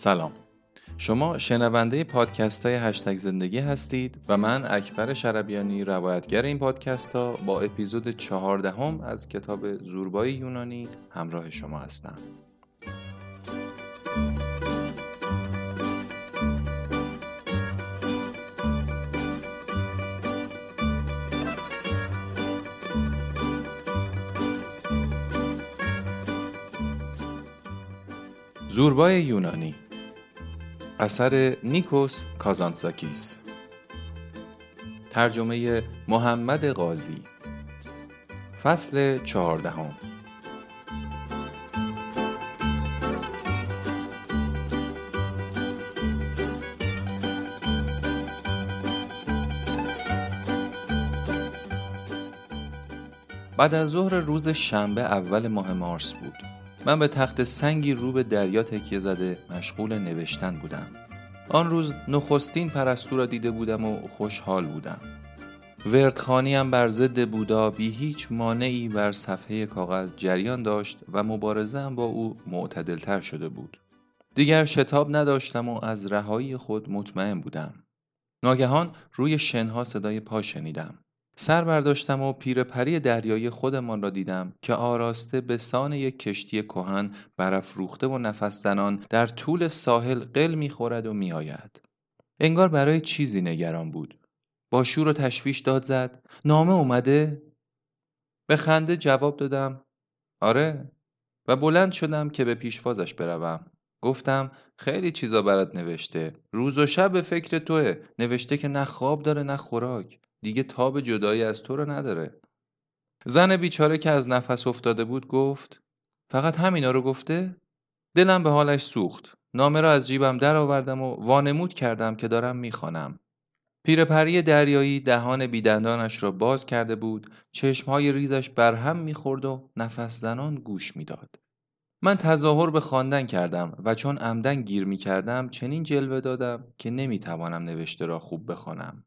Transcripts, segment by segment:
سلام. شما شنونده پادکست های هشتگ زندگی هستید و من اکبر شربیانی روایتگر این پادکست ها با اپیزود چهاردهم از کتاب زوربای یونانی همراه شما هستم. زوربای یونانی اثر نیکوس کازانساکیس. ترجمه محمد قاضی. فصل چهاردهم. بعد از ظهر روز شنبه اول ماه مارس بود. من به تخت سنگی رو به دریا تکیه زده مشغول نوشتن بودم. آن روز نخستین پرستو را دیده بودم و خوشحال بودم. وردخانیم بر ضد بودا بی هیچ مانعی بر صفحه کاغذ جریان داشت و مبارزه با او معتدلتر شده بود. دیگر شتاب نداشتم و از رهایی خود مطمئن بودم. ناگهان روی شنها صدای پا شنیدم. سر برداشتم و پیرپری دریایی خودمان را دیدم که آراسته به سان یک کشتی کهن برافروخته و نفس زنان در طول ساحل قل می‌خورد و میآید. انگار برای چیزی نگران بود. با شور و تشویش داد زد. نامه اومده؟ به خنده جواب دادم. آره. و بلند شدم که به پیشوازش بروم. گفتم خیلی چیزا برات نوشته. روز و شب به فکر توه. نوشته که نه خواب داره نه خوراک. دیگه تاب جدایی از تو رو نداره. زن بیچاره که از نفس افتاده بود گفت فقط همینا رو گفته؟ دلم به حالش سوخت. نامه را از جیبم در آوردم و وانمود کردم که دارم می‌خوانم. پیرپری دریایی دهان بیدندانش را باز کرده بود چشمهای ریزش برهم می‌خورد و نفس زنان گوش می‌داد. من تظاهر به خواندن کردم و چون عمدن گیر می کردم چنین جلوه دادم که نمی توانم نوشته را خوب بخوانم.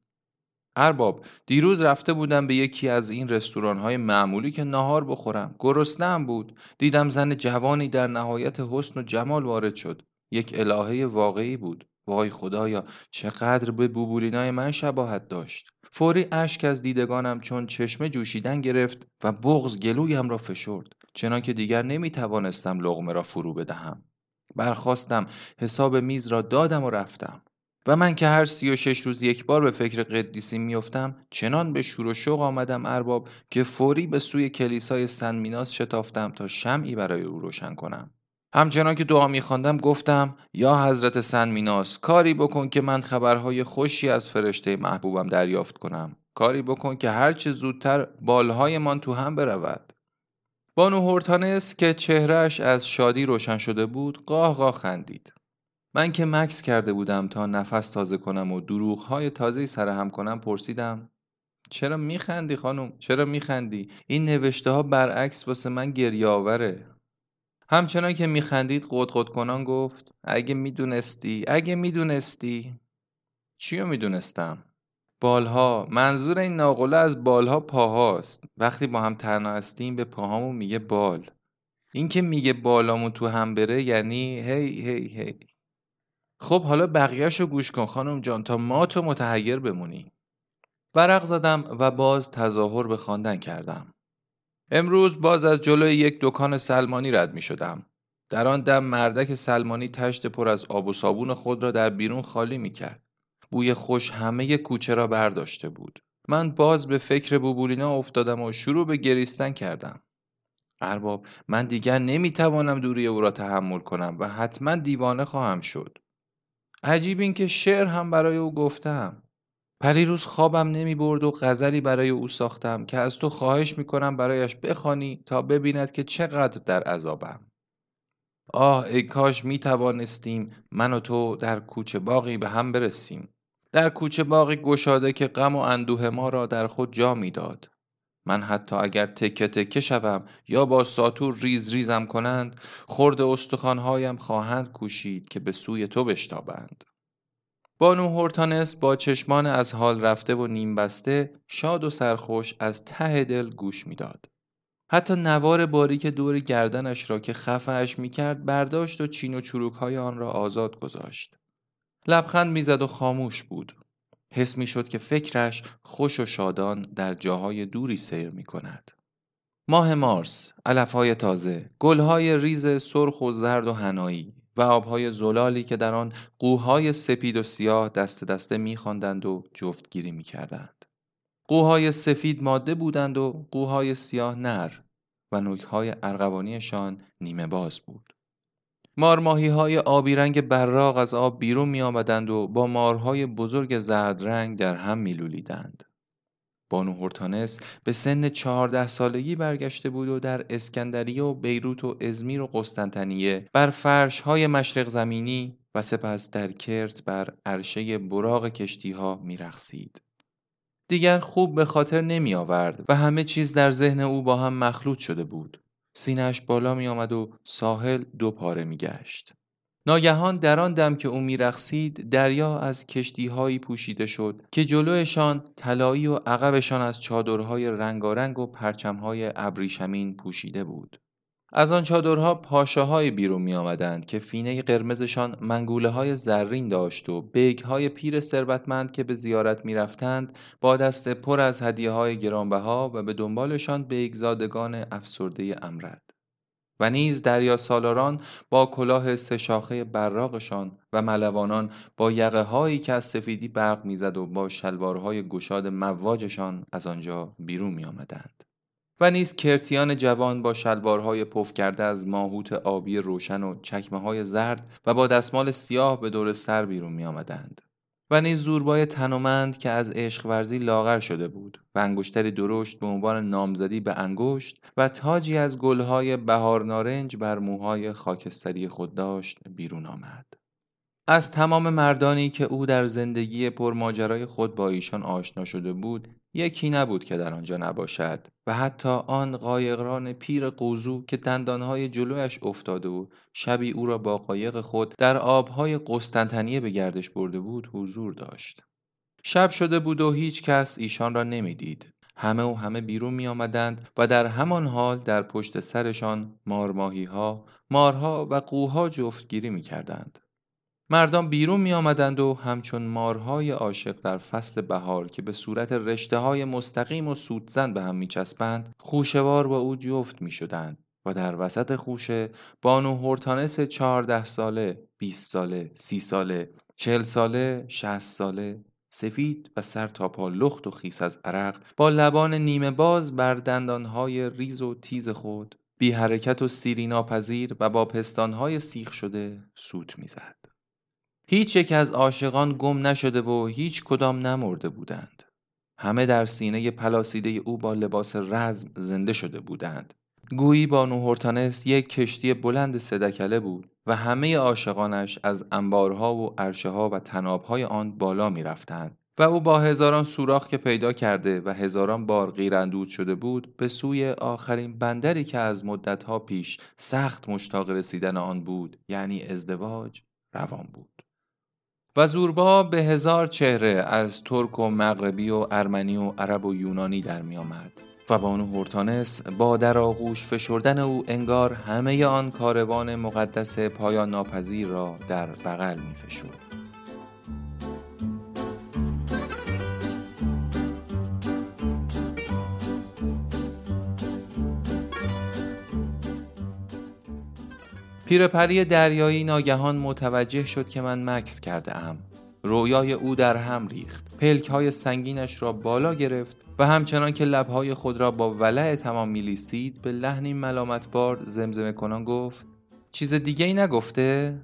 ارباب دیروز رفته بودم به یکی از این رستوران های معمولی که نهار بخورم. گرسنه‌ام بود. دیدم زن جوانی در نهایت حسن و جمال وارد شد. یک الهه واقعی بود. وای خدایا چقدر به بوبولینای من شباهت داشت. فوری اشک از دیدگانم چون چشمه جوشیدن گرفت و بغز گلویم را فشرد. چنانکه دیگر نمی توانستم لغمه را فرو بدهم. برخواستم حساب میز را دادم و رفتم. و من که هر سی و شش روز یک بار به فکر قدیسی میافتم چنان به شور و شوق آمدم ارباب که فوری به سوی کلیسای سن میناس شتافتم تا شمعی برای او روشن کنم. همچنان که دعا میخواندم گفتم یا حضرت سن میناس کاری بکن که من خبرهای خوشی از فرشته محبوبم دریافت کنم. کاری بکن که هرچه زودتر بالهایمان تو هم برود. بانو هورتانس که چهرهش از شادی روشن شده بود قاه قاه خندید. من که مکس کرده بودم تا نفس تازه کنم و دروغهای تازه سر هم کنم پرسیدم چرا میخندی خانم؟ چرا میخندی؟ این نوشته ها برعکس واسه من گریه آوره همچنان که میخندید قد کنان گفت اگه می‌دونستی اگه می‌دونستی. چیو می‌دونستم؟ بالها. منظور این ناقله از بالها پاهاست. وقتی با هم تنها هستیم به پاهامون میگه بال. این که میگه بالامون تو هم بره یعنی هی هی هی. خب حالا بقیهش رو گوش کن خانم جان تا ما تو متحیر بمونی ورق زدم و باز تظاهر به خواندن کردم امروز باز از جلوی یک دکان سلمانی رد می شدم. در آن دم مردک سلمانی تشت پر از آب و صابون خود را در بیرون خالی می کرد. بوی خوش همه کوچه را برداشته بود. من باز به فکر بوبولینا افتادم و شروع به گریستن کردم. ارباب من دیگر نمی توانم دوری او را تحمل کنم و حتما دیوانه خواهم شد. عجیب این که شعر هم برای او گفتم. پریروز خوابم نمی برد و غزلی برای او ساختم که از تو خواهش می کنم برایش بخوانی تا ببیند که چقدر در عذابم. آه ای کاش می توانستیم من و تو در کوچه باقی به هم برسیم. در کوچه باقی گشاده که غم و اندوه ما را در خود جا می‌داد من حتی اگر تکه تکه شوم یا با ساتور ریز ریزم کنند خرد استخوانهایم خواهند کوشید که به سوی تو بشتابند بانو هورتانس با چشمان از حال رفته و نیم بسته شاد و سرخوش از ته دل گوش می‌داد حتی نوار باری که دور گردنش را که خفهش می‌کرد برداشت و چین و چروک های آن را آزاد گذاشت. لبخند می‌زد و خاموش بود. حس می شد که فکرش خوش و شادان در جاهای دوری سیر می کند. ماه مارس، علفهای تازه، گلهای ریز سرخ و زرد و هنایی و آبهای زلالی که در آن قوهای سپید و سیاه دست دسته میخواندند و جفتگیری می‌کردند. قوهای سفید ماده بودند و قوهای سیاه نر و نوکهای ارغوانیشان نیمه باز بود. مارماهی های آبی رنگ براق از آب بیرون می آمدند و با مارهای بزرگ زرد رنگ در هم می لولیدند. بانو هورتانس به سن چهارده سالگی برگشته بود و در اسکندریه و بیروت و ازمیر و قسطنطنیه بر فرش های مشرق زمینی و سپس در کرت بر عرشه براغ کشتی ها می رخصید. دیگر خوب به خاطر نمی آورد و همه چیز در ذهن او با هم مخلوط شده بود. سینهش بالا می آمد و ساحل دو پاره می گشت. ناگهان در آن دم که او میرقصید دریا از کشتیهایی پوشیده شد که جلوشان طلایی و عقبشان از چادرهای رنگارنگ و پرچمهای ابریشمین پوشیده بود از آن چادرها پاشاهایی بیرون می آمدند که فینه قرمزشان منگوله های زرین داشت و بیگ های پیر ثروتمند که به زیارت می رفتند با دست پر از هدیه های گرانبها و به دنبالشان بیگ زادگان افسرده امرد. و نیز دریا سالاران با کلاه سه شاخه براقشان و ملوانان با یقه هایی که از سفیدی برق می‌زد و با شلوارهای گشاد مواجشان از آنجا بیرون می آمدند. و نیز کرتیان جوان با شلوارهای پف کرده از ماهوت آبی روشن و چکمه های زرد و با دستمال سیاه به دور سر بیرون می آمدند. و نیز زوربای تنومند که از عشق ورزی لاغر شده بود و انگشتری درشت به عنوان نامزدی به انگشت و تاجی از گلهای بهار نارنج بر موهای خاکستری خود داشت بیرون آمد. از تمام مردانی که او در زندگی پرماجرای خود با ایشان آشنا شده بود یکی نبود که در آنجا نباشد و حتی آن قایقران پیر قوزو که دندانهای جلویش افتاده و شبی او را با قایق خود در آبهای قسطنطنیه به گردش برده بود حضور داشت شب شده بود و هیچ کس ایشان را نمی‌دید همه و همه بیرون می آمدند و در همان حال در پشت سرشان مارماهی ها، مارها و قوها جفتگیری می کردند. مردان بیرون می آمدند و همچون مارهای عاشق در فصل بهار که به صورت رشته های مستقیم و سودزن به هم می چسبند خوشوار با او جفت می شدند و در وسط خوشه بانو هورتانس چهارده ساله، 20 ساله، سی ساله، چهل ساله، شهست ساله سفید و سر تا پا لخت و خیس از عرق با لبان نیمه باز بر دندانهای ریز و تیز خود بی حرکت و سیری ناپذیر و با پستانهای سیخ شده سوت می‌زد. هیچ یک از عاشقان گم نشده و هیچ کدام نمرده بودند. همه در سینه پلاسیده او با لباس رزم زنده شده بودند. گویی با هورتانس یک کشتی بلند صدکله بود و همه عاشقانش از انبارها و عرشه و تنابهای آن بالا می رفتند و او با هزاران سوراخ که پیدا کرده و هزاران بار غیراندود شده بود به سوی آخرین بندری که از مدتها پیش سخت مشتاق رسیدن آن بود یعنی ازدواج روان بود و زوربا به هزار چهره از ترک و مغربی و ارمنی و عرب و یونانی در می آمد و بانو هورتانس با در آغوش فشردن او انگار همه آن کاروان مقدس پایان ناپذیر را در بغل می فشرد. پیرپری دریایی ناگهان متوجه شد که من مکس کرده ام. رویای او در هم ریخت. پلک های سنگینش را بالا گرفت و همچنان که لبهای خود را با ولع تمام میلیسید به لحنی ملامتبار زمزمه کنان گفت چیز دیگه ای نگفته؟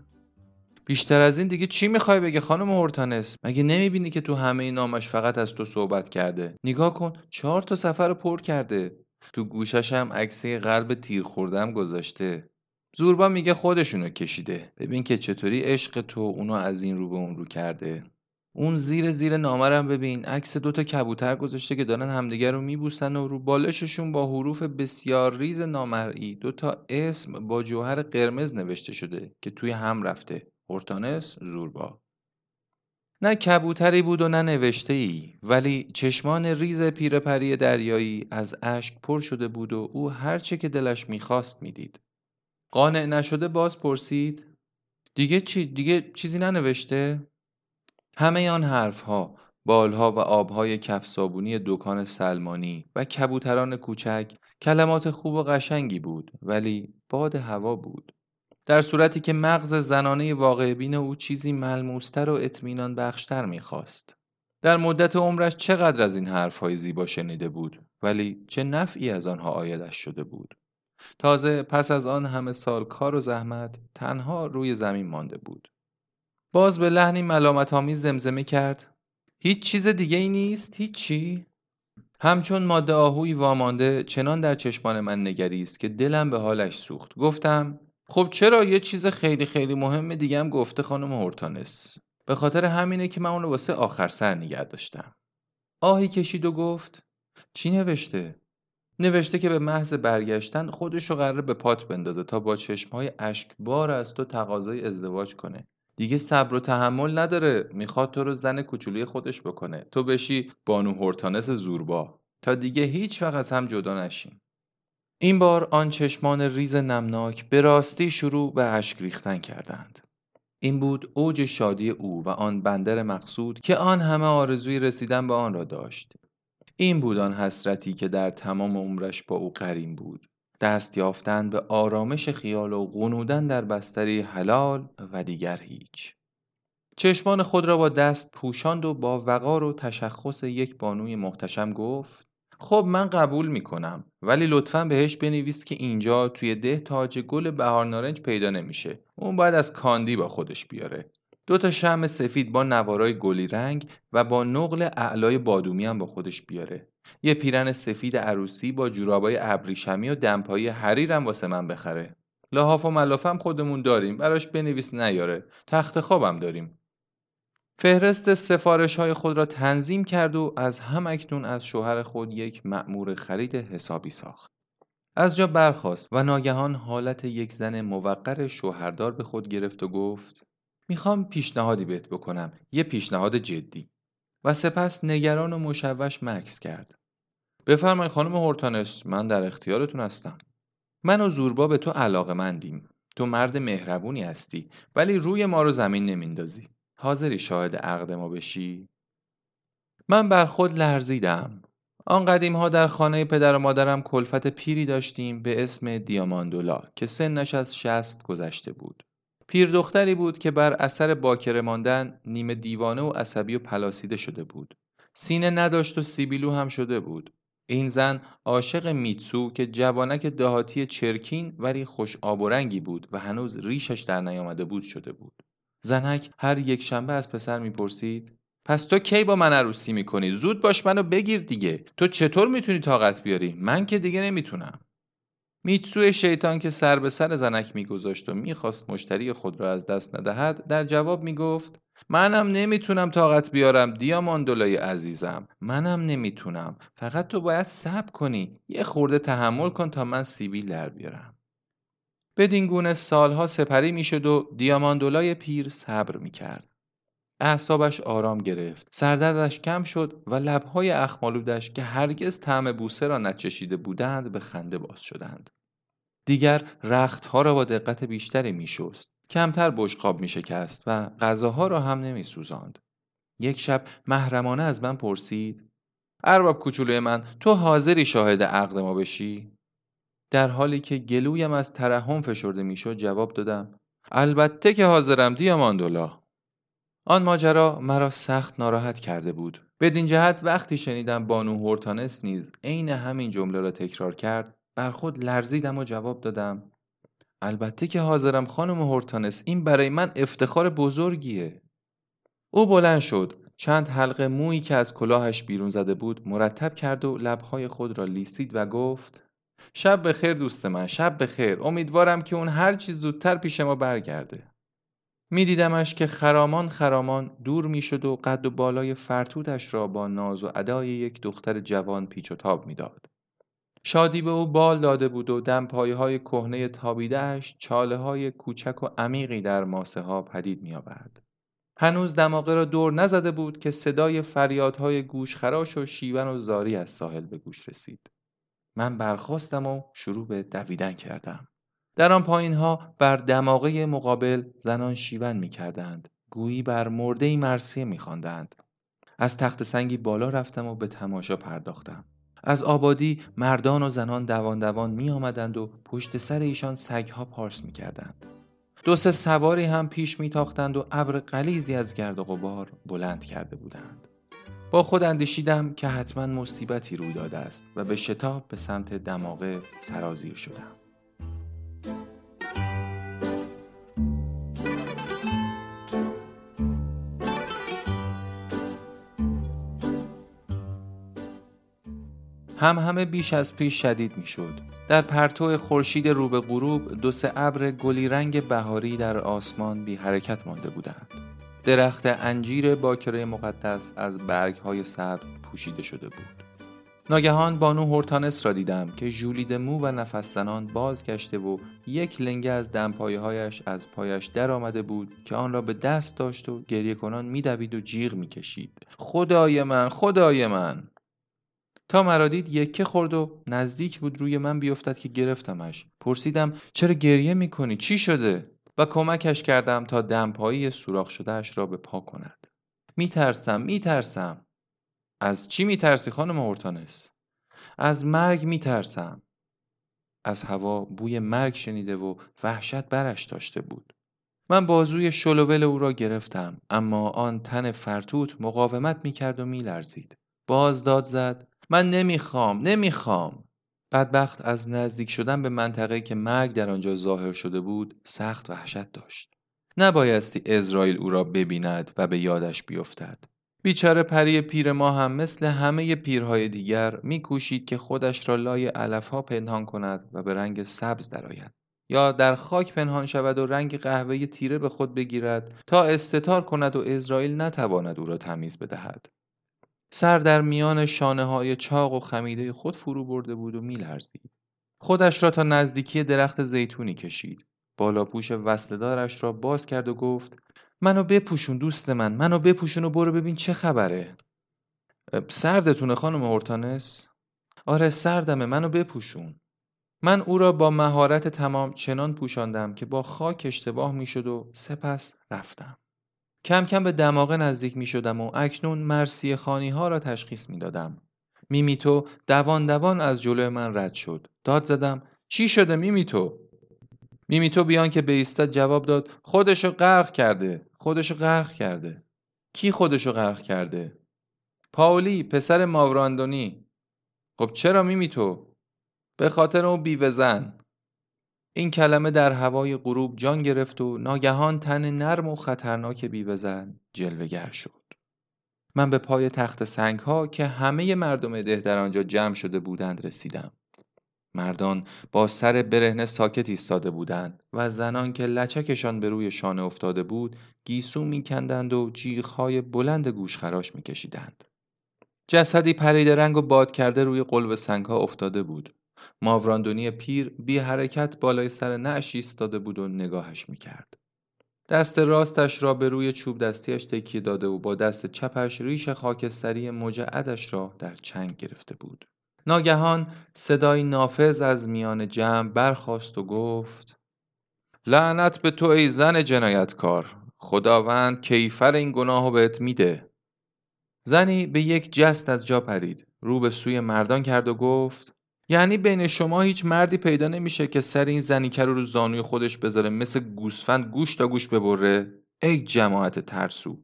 بیشتر از این دیگه چی می‌خوای بگه خانم هورتانس مگه نمی‌بینی که تو همه نامش فقط از تو صحبت کرده نگاه کن چهار تا سفر پر کرده تو گوشش هم عکسی قلب تیر خوردم گذاشته زوربا میگه خودشونو کشیده. ببین که چطوری عشق تو اونو از این رو به اون رو کرده. اون زیر زیر نامرم ببین عکس دوتا کبوتر گذاشته که دارن همدیگر رو میبوسن و رو بالششون با حروف بسیار ریز نامرئی دوتا اسم با جوهر قرمز نوشته شده که توی هم رفته. هورتانس زوربا. نه کبوتری بود و نه نوشته ای ولی چشمان ریز پیرپری دریایی از اشک پر شده بود و او هرچه که دلش می‌خواست می‌دید. قانع نشده باز پرسید دیگه چی دیگه چیزی ننوشته همه آن حرفها بالها و آبهای کف صابونی دکان سلمانی و کبوتران کوچک کلمات خوب و قشنگی بود ولی باد هوا بود در صورتی که مغز زنانه واقع بین او چیزی ملموستر و اطمینان بخشتر می‌خواست. در مدت عمرش چقدر از این حرفهای زیبا شنیده بود ولی چه نفعی از آنها آیدش شده بود. تازه پس از آن همه سال کار و زحمت تنها روی زمین مانده بود. باز به لحنی ملامت آمیز زمزمه کرد هیچ چیز دیگه ای نیست؟ هیچی؟ همچون ماده آهوی وامانده چنان در چشمان من نگریست که دلم به حالش سوخت. گفتم خب چرا یه چیز خیلی خیلی مهم دیگه هم گفته خانم هورتانس به خاطر همینه که من اونو واسه آخر سر نگه داشتم آهی کشید و گفت چی نوشته نوشته که به محض برگشتن خودشو قراره به پات بندازه تا با چشمهای اشکبار از تو تقاضای ازدواج کنه. دیگه صبر و تحمل نداره. می‌خواد تو رو زن کوچولوی خودش بکنه. تو بشی بانو هورتانس زوربا. تا دیگه هیچ وقت از هم جدا نشین این بار آن چشمان ریز نمناک به راستی شروع به اشک ریختن کردند. این بود اوج شادی او و آن بندر مقصود که آن همه آرزوی رسیدن به آن را داشت. این بود آن حسرتی که در تمام عمرش با او قرین بود. دست یافتن به آرامش خیال و غنودن در بستری حلال و دیگر هیچ. چشمان خود را با دست پوشاند و با وقار و تشخص یک بانوی محتشم گفت خب من قبول می‌کنم ولی لطفا بهش بنویس که اینجا توی ده تاج گل بهار نارنج پیدا نمیشه اون باید از کاندی با خودش بیاره دو تا شم سفید با نوارای گلی رنگ و با نقل اعلای بادومی هم با خودش بیاره. یه پیرن سفید عروسی با جورابای ابریشمی و دمپایی حریرم واسه من بخره. لحاف و ملافم خودمون داریم براش بنویس نیاره. تخت خوابم داریم. فهرست سفارش های خود را تنظیم کرد و از هم اکنون از شوهر خود یک مأمور خرید حسابی ساخت. از جا برخاست و ناگهان حالت یک زن موقر شوهردار به خود گرفت و گفت می‌خوام پیشنهادی بهت بکنم یه پیشنهاد جدی و سپس نگران و مشوش مکس کرد بفرمایید خانم هورتانس من در اختیارتون هستم من و زوربا به تو علاقه مندیم تو مرد مهربونی هستی ولی روی ما رو زمین نمیندازی حاضری شاهد عقد ما بشی؟ من بر خود لرزیدم. آن قدیم ها در خانه پدر و مادرم کلفت پیری داشتیم به اسم دیاماندولا که سنش از شست گذشته بود. پیر دختری بود که بر اثر باکره ماندن نیمه دیوانه و عصبی و پلاسیده شده بود. سینه نداشت و سیبیلو هم شده بود. این زن عاشق میتسو که جوانک دهاتی چرکین ولی خوش آب و رنگی بود و هنوز ریشش در نیامده بود شده بود. زنک هر یک شنبه از پسر می‌پرسید پس تو کی با من عروسی می‌کنی زود باش منو بگیر دیگه تو چطور می‌تونی طاقت بیاری من که دیگه نمی‌تونم میتسوی شیطان که سر به سر زنک میگذاشت و می‌خواست مشتری خود را از دست ندهد در جواب می‌گفت منم نمی‌تونم طاقت بیارم دیاماندولای عزیزم منم نمی‌تونم. فقط تو باید صبر کنی. یه خورده تحمل کن تا من سیبیل در بیارم. بدین گونه سالها سپری می‌شد و دیاماندولای پیر صبر می‌کرد. اعصابش آرام گرفت. سردردش کم شد و لبهای اخمالودش که هرگز طعم بوسه را نچشیده بودند به خنده باز شدند. دیگر رختها را با دقت بیشتری میشست. کمتر بشقاب میشکست و غذاها را هم نمیسوزاند. یک شب محرمانه از من پرسید ارباب کوچولوی من تو حاضری شاهد عقد ما بشی؟ در حالی که گلویم از ترحم فشرده می‌شد جواب دادم البته که حاضرم دیاماندولا. آن ماجرا مرا سخت ناراحت کرده بود. بدین جهت وقتی شنیدم بانو هورتانس نیز عین همین جمله را تکرار کرد بر خود لرزیدم و جواب دادم البته که حاضرم خانم هورتانس این برای من افتخار بزرگیه. او بلند شد چند حلقه مویی که از کلاهش بیرون زده بود مرتب کرد و لبهای خود را لیسید و گفت شب بخیر دوست من شب بخیر امیدوارم که اون هر چیز زودتر پیش ما برگرده. میدیدمش که خرامان خرامان دور می‌شد و قد و بالای فرتوتش را با ناز و ادای یک دختر جوان پیچ و تاب می‌داد شادی به او بال داده بود و دمپایه های کهنه تابیدهش چاله های کوچک و عمیقی در ماسه ها پدید می آورد. هنوز دماغه را دور نزده بود که صدای فریادهای گوشخراش و شیون و زاری از ساحل به گوش رسید. من برخواستم و شروع به دویدن کردم. در آن پایین ها بر دماغه مقابل زنان شیون می کردند. گویی بر مرده مرسیه می خواندند. از تخت سنگی بالا رفتم و به تماشا پرداختم. از آبادی مردان و زنان دوان دوان می آمدند و پشت سر ایشان سگها پارس می کردند. دو سه سواری هم پیش می تاختند و ابر قلیزی از گرد و غبار بلند کرده بودند. با خود اندیشیدم که حتما مصیبتی روی داده است و به شتاب به سمت دماغه سرازیر شدم. هم همه بیش از پیش شدید می شد. در پرتو خورشید رو به غروب دو سه ابر گلی رنگ بهاری در آسمان بی حرکت مانده بودند. درخت انجیر باکره مقدس از برگ های سبز پوشیده شده بود. ناگهان بانو هورتانس را دیدم که ژولیده مو و نفسزنان بازگشته و یک لنگه از دمپایه هایش از پایش در آمده بود که آن را به دست داشت و گریه کنان میدوید و جیغ می‌کشید خدای من خدای من تا مرا دید یکه خورد و نزدیک بود روی من بیفتد که گرفتمش. پرسیدم چرا گریه می‌کنی؟ چی شده؟ و کمکش کردم تا دمپایی سوراخ شدهش را به پا کند. میترسم میترسم. از چی میترسی خانم هورتانس؟ از مرگ میترسم. از هوا بوی مرگ شنیده و وحشت برش داشته بود. من بازوی شلوول او را گرفتم اما آن تن فرتوت مقاومت می‌کرد و میلرزید. باز داد زد من نمی‌خوام نمی‌خوام. بدبخت از نزدیک شدن به منطقه که مرگ در آنجا ظاهر شده بود سخت وحشت داشت. نبایستی اسرائیل او را ببیند و به یادش بیفتد. بیچاره پری پیر ما هم مثل همه پیرهای دیگر میکوشید که خودش را لای علفها پنهان کند و به رنگ سبز درآید. یا در خاک پنهان شود و رنگ قهوه تیره به خود بگیرد تا استتار کند و اسرائیل نتواند او را تمیز بدهد. سر در میان شانه های چاق و خمیده خود فرو برده بود و میلرزید. خودش را تا نزدیکی درخت زیتونی کشید. بالاپوش وصلدارش را باز کرد و گفت منو بپوشون دوست من منو بپوشون و برو ببین چه خبره سردتونه خانم هورتانس آره سردمه منو بپوشون من او را با مهارت تمام چنان پوشاندم که با خاک اشتباه می‌شد و سپس رفتم کم کم به دماغه نزدیک می شدم و اکنون مرسی خانی ها را تشخیص می دادم. میمیتو دوان دوان از جلوی من رد شد. داد زدم چی شده میمیتو؟ میمیتو بی آن که بایستد جواب داد خودشو غرق کرده. خودشو غرق کرده. کی خودشو غرق کرده؟ پاولی پسر ماوراندونی. خب چرا میمیتو؟ به خاطر اون بیوزن. این کلمه در هوای غروب جان گرفت و ناگهان تن نرم و خطرناک بیوزن جلوگر شد. من به پای تخت سنگ ها که همه مردم ده در آنجا جمع شده بودند رسیدم. مردان با سر برهنه ساکت ایستاده بودند و زنان که لچکشان به روی شانه افتاده بود گیسو میکندند و جیغهای بلند گوشخراش میکشیدند. جسدی پرید رنگ و باد کرده روی قلب سنگ ها افتاده بود. ماوراندونی پیر بی حرکت بالای سر نعش ایستاده بود و نگاهش می‌کرد. دست راستش را به روی چوب دستیش تکیه داده و با دست چپش ریش خاکستری مجعدش را در چنگ گرفته بود. ناگهان صدای نافذ از میان جمع برخاست و گفت لعنت به تو ای زن جنایتکار خداوند کیفر این گناه بهت میده زنی به یک جست از جا پرید رو به سوی مردان کرد و گفت یعنی بین شما هیچ مردی پیدا نمیشه که سر این زنیکر رو رو زانوی خودش بذاره مثل گوسفند گوش تا گوش ببره. ای جماعت ترسو.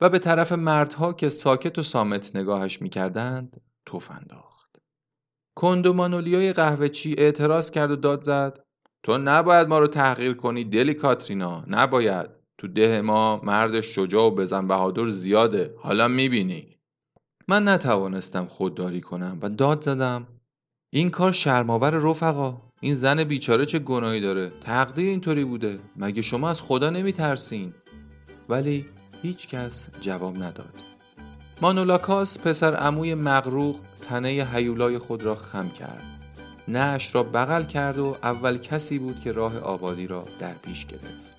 و به طرف مردها که ساکت و سامت نگاهش می‌کردند توف انداخت. کندومانولیای قهوه چی اعتراض کرد و داد زد تو نباید ما رو تحقیر کنی دلی کاترینا نباید. تو ده ما مرد شجاع و بزن بهادر زیاده حالا می‌بینی. من نتوانستم خودداری کنم و داد زدم. این کار شرماور رفقا. این زن بیچاره چه گناهی داره؟ تقدیر اینطوری بوده. مگه شما از خدا نمی ترسین ولی هیچ کس جواب نداد. مانولاکاس پسر عموی مغروق تنه هیولای خود را خم کرد. نش را بغل کرد و اول کسی بود که راه آبادی را در پیش گرفت.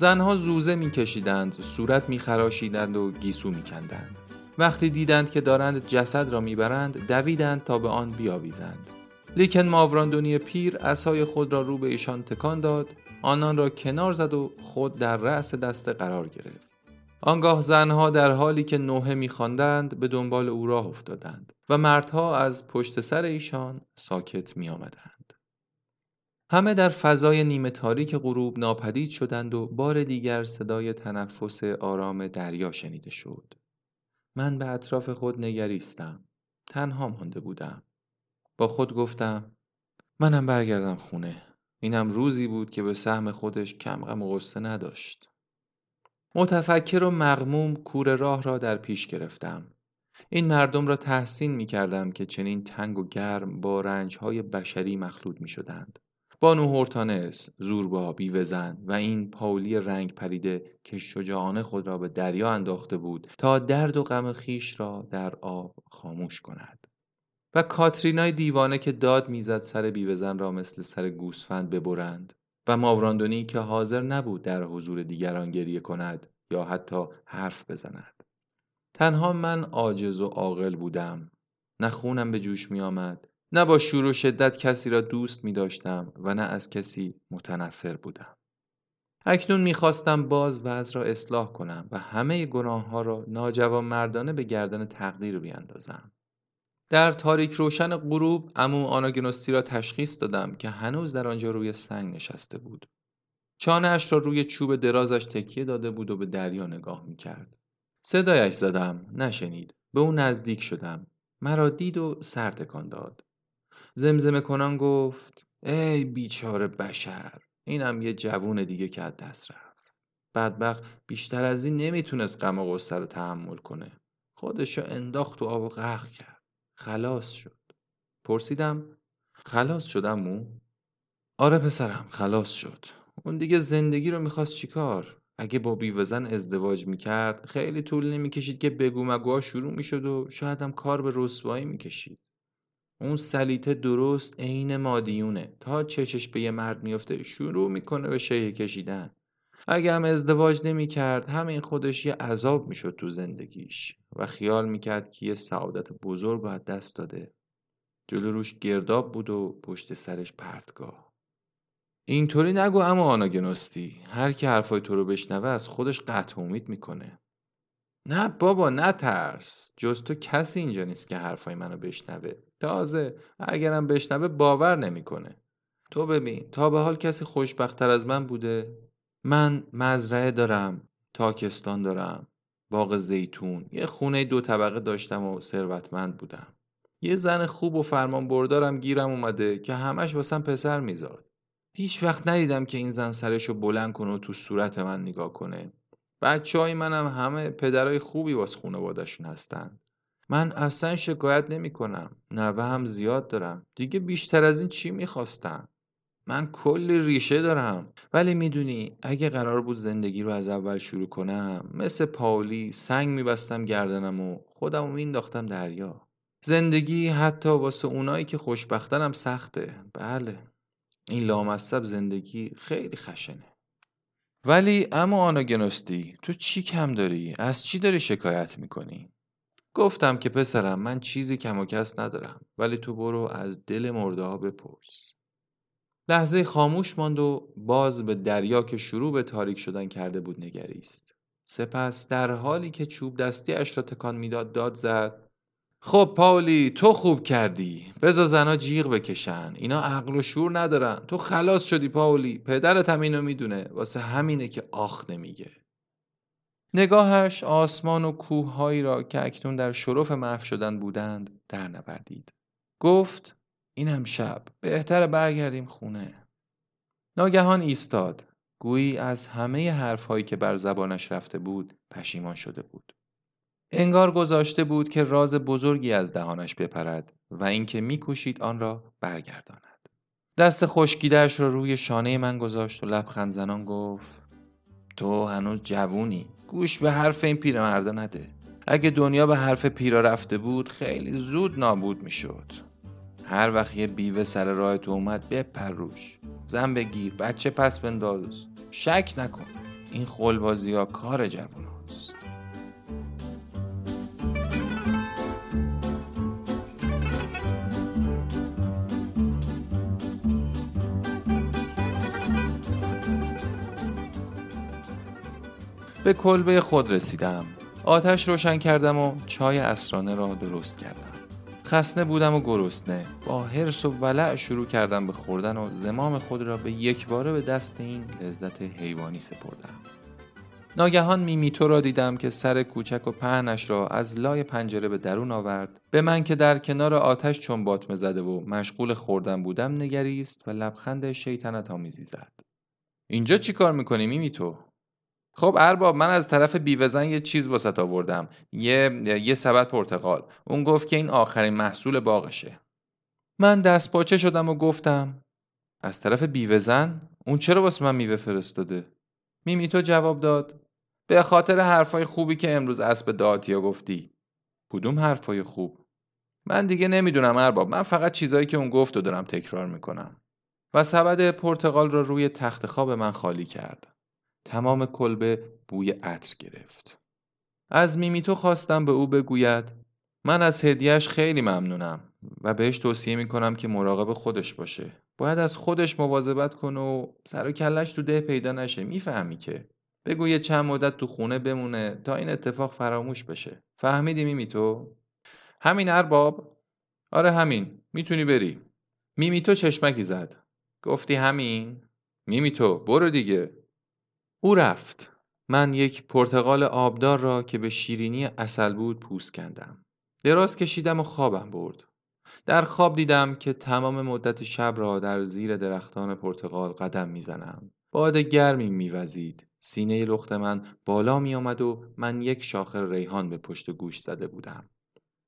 زنها زوزه میکشیدند صورت میخراشیدند و گیسو میکندند. وقتی دیدند که دارند جسد را می‌برند دویدند تا به آن بیاویزند. لیکن ماوراندونی پیر اسای خود را رو به ایشان تکان داد آنان را کنار زد و خود در رأس دسته قرار گرفت. آنگاه زنها در حالی که نوحه میخواندند به دنبال او راه افتادند و مردها از پشت سر ایشان ساکت می آمدند. همه در فضای نیمه تاریک غروب ناپدید شدند و بار دیگر صدای تنفس آرام دریا شنیده شد. من به اطراف خود نگریستم. تنها مانده بودم. با خود گفتم منم برگردم خونه. اینم روزی بود که به سهم خودش کم غم و غصه نداشت. متفکر و مغموم کور راه را در پیش گرفتم. این مردم را تحسین می کردم که چنین تنگ و گرم با رنجهای بشری مخلوط می شدند. بانو هورتانس، زوربا، بیوزن و این پاولی رنگ پریده که شجاعانه خود را به دریا انداخته بود تا درد و غم خیش را در آب خاموش کند. و کاترینای دیوانه که داد می‌زد سر بیوزن را مثل سر گوسفند ببرند و ماوراندونی که حاضر نبود در حضور دیگران گریه کند یا حتی حرف بزند. تنها من عاجز و عاقل بودم. نه خونم به جوش می آمد. نه با شور و شدت کسی را دوست می داشتم و نه از کسی متنفر بودم. اکنون می‌خواستم باز وضع را اصلاح کنم و همه گناه ها را ناجوان مردانه به گردن تقدیر بیاندازم. در تاریک روشن غروب امو آناگنوستی را تشخیص دادم که هنوز در آنجا روی سنگ نشسته بود. چانهاش را روی چوب درازش تکیه داده بود و به دریا نگاه می‌کرد. صدایش زدم نشنید. به او نزدیک شدم. مرا دید و سر تکان داد. زمزمه کنان گفت ای بیچاره بشر اینم یه جوون دیگه که از دست رفت. بدبخت بیشتر از این نمی‌تونست غم و غصه رو تحمل کنه. خودشو انداخت و آب و غرق کرد. خلاص شد پرسیدم خلاص شدم مو؟ آره پسرم خلاص شد اون دیگه زندگی رو می‌خواست چیکار اگه با بیوزن ازدواج می‌کرد خیلی طول نمی‌کشید که بگو مگوها شروع می‌شد و شاید هم کار به رسوایی می‌کشید اون سلیته درست عین مادیونه. تا چشش به یه مرد میفته شروع می‌کنه به شیه کشیدن. اگه هم ازدواج نمی‌کرد همین خودش یه عذاب می‌شد تو زندگیش و خیال می‌کرد که یه سعادت بزرگ باید دست داده. جلو روش گرداب بود و پشت سرش پرتگاه. اینطوری نگو اما آناگنوستی. هر کی حرفای تو رو بشنوه از خودش قطع امید می‌کنه. نه بابا نه ترس. جز تو کسی اینجا نیست که حرفای منو بشنوه. تازه اگرم بشنوه باور نمی‌کنه. تو ببین تا به حال کسی خوشبختتر از من بوده؟ من مزرعه دارم تاکستان دارم باغ زیتون. یه خونه دو طبقه داشتم و ثروتمند بودم. یه زن خوب و فرمان بردارم گیرم اومده که همش واسم پسر میزاد هیچ وقت ندیدم که این زن سرشو بلند کنه و تو صورت من نگاه کنه. بچه های منم همه پدرای خوبی واس خانوادشون هستن. من اصلا شکایت نمی کنم نوه هم زیاد دارم. دیگه بیشتر از این چی می‌خواستم؟ من کلی ریشه دارم. ولی می‌دونی اگه قرار بود زندگی رو از اول شروع کنم مثل پاولی سنگ میبستم گردنم و خودم رو مینداختم دریا. زندگی حتی واسه اونایی که خوشبختنم سخته. بله. این لامصب زندگی خیلی خشنه. ولی اما آناگنوستی تو چی کم داری؟ از چی داری شکایت می‌کنی؟ گفتم که پسرم من چیزی کم و کس ندارم ولی تو برو از دل مرده ها بپرس لحظه خاموش ماند و باز به دریا که شروع به تاریک شدن کرده بود نگریست. سپس در حالی که چوب دستی اش را تکان می‌داد داد زد خب پاولی تو خوب کردی. بزا زنا جیغ بکشن. اینا عقل و شور ندارن. تو خلاص شدی پاولی. پدرت هم اینو می‌دونه. واسه همینه که آخ نمیگه. نگاهش آسمان و کوههایی را که اکنون در شرف محو شدن بودند در نوردید گفت این شب. بهتر برگردیم خونه. ناگهان ایستاد. گویی از همه حرفهایی که بر زبانش رفته بود پشیمان شده بود. انگار گذاشته بود که راز بزرگی از دهانش بپرد و اینکه میکوشید آن را برگرداند. دست خشکیدهش را روی شانه من گذاشت و لبخند زنان گفت تو هنوز جوونی گوش به حرف این پیرمردا نده. اگه دنیا به حرف پیرا رفته بود خیلی زود نابود می‌شد. هر وقت یه بیوه سر راه تو اومد بپر روش زن بگیر بچه پس بنداز. شک نکن این خلبازی ها کار جوون. به کلبه خود رسیدم. آتش روشن کردم و چای اسرانه را درست کردم. خسنه بودم و گرسنه. با حرس و ولع شروع کردم به خوردن و زمام خود را به یک باره به دست این لذت حیوانی سپردم. ناگهان میمیتو را دیدم که سر کوچک و پهنش را از لای پنجره به درون آورد. به من که در کنار آتش چون باطمه زده و مشغول خوردن بودم نگریست و لبخند شیطنت آمیزی زد. اینجا چی کار می‌کنی میمیتو؟ خب ارباب من از طرف بیوزن یه چیز واسط آوردم. یه یه سبد پرتقال. اون گفت که این آخرین محصول باغشه. من دست پاچه شدم و گفتم از طرف بیوزن؟ اون چرا واسه من میوه فرستاده؟ میمی تو جواب داد به خاطر حرفای خوبی که امروز اسب داتیا گفتی. کدوم حرفای خوب؟ من دیگه نمی‌دونم ارباب من فقط چیزایی که اون گفت و دارم تکرار می‌کنم. و سبد پرتقال را روی تخت خواب من خالی کرد. تمام کلبه بوی عطر گرفت. از میمیتو خواستم به او بگوید من از هدیهش خیلی ممنونم و بهش توصیه می‌کنم که مراقب خودش باشه. باید از خودش مواظبت کنه و سر و کلش تو ده پیدا نشه. می‌فهمی که. بگو یه چند مدت تو خونه بمونه تا این اتفاق فراموش بشه. فهمیدی میمیتو همین ارباب؟ آره همین. می‌تونی بری. میمیتو چشمکی زد. گفتی همین؟ میمیتو برو دیگه. او رفت. من یک پرتقال آبدار را که به شیرینی اصل بود پوست کندم. دراز کشیدم و خوابم برد. در خواب دیدم که تمام مدت شب را در زیر درختان پرتقال قدم می‌زنم. باد گرمی میوزید. سینه لخت من بالا می آمد و من یک شاخه ریحان به پشت گوش زده بودم.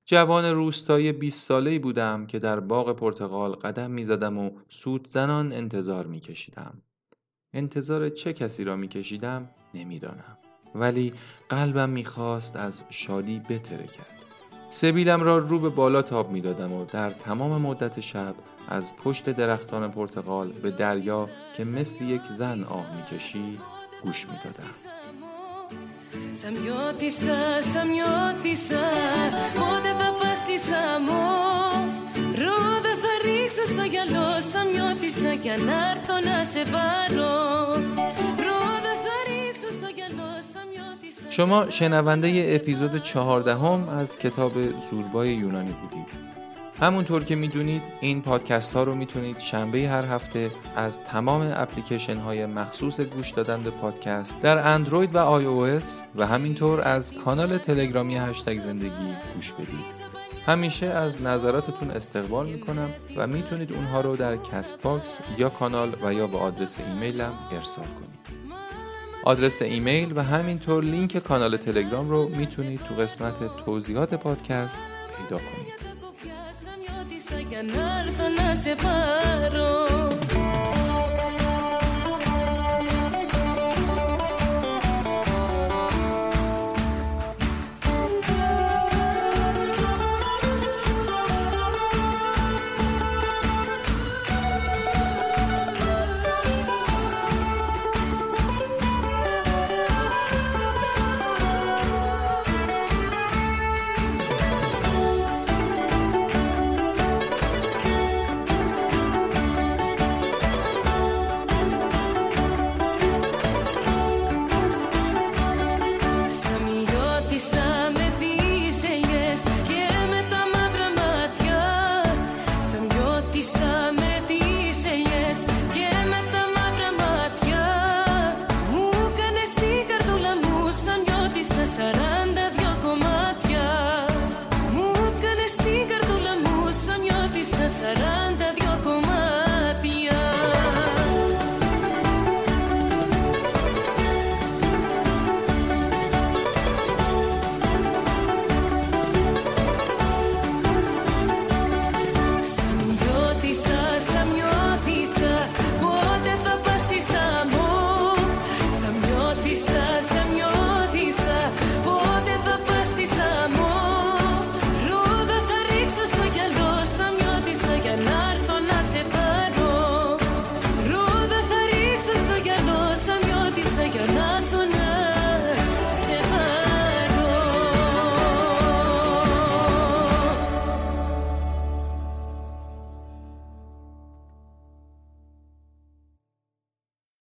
جوان روستایی 20 ساله‌ای بودم که در باغ پرتقال قدم می‌زدم و سود زنان انتظار میکشیدم. انتظار چه کسی را میکشیدم نمی‌دانم. ولی قلبم می‌خواست از شادی بتره کرد. سبیلم را رو به بالا تاب می‌دادم و در تمام مدت شب از پشت درختان پرتقال به دریا که مثل یک زن آه می‌کشید گوش می‌دادم. ρίξω στο γυαλό σαν μιώτησα κι αν έρθω να σε πάρω Ρόδα θα ρίξω στο γυαλό σαν μιώτησα شما شنونده ی اپیزود چهاردهم از کتاب زوربای یونانی بودید همونطور که میدونید این پادکست ها رو میتونید شنبه هر هفته از تمام اپلیکیشن های مخصوص گوش دادن به پادکست در اندروید و آی او اس و همینطور از کانال تلگرامی هشتگ زندگی گوش بدید همیشه از نظراتتون استقبال می‌کنم و می‌تونید اونها رو در Castbox یا کانال و یا به آدرس ایمیلم ارسال کنید. آدرس ایمیل و همینطور لینک کانال تلگرام رو می‌تونید تو قسمت توضیحات پادکست پیدا کنید.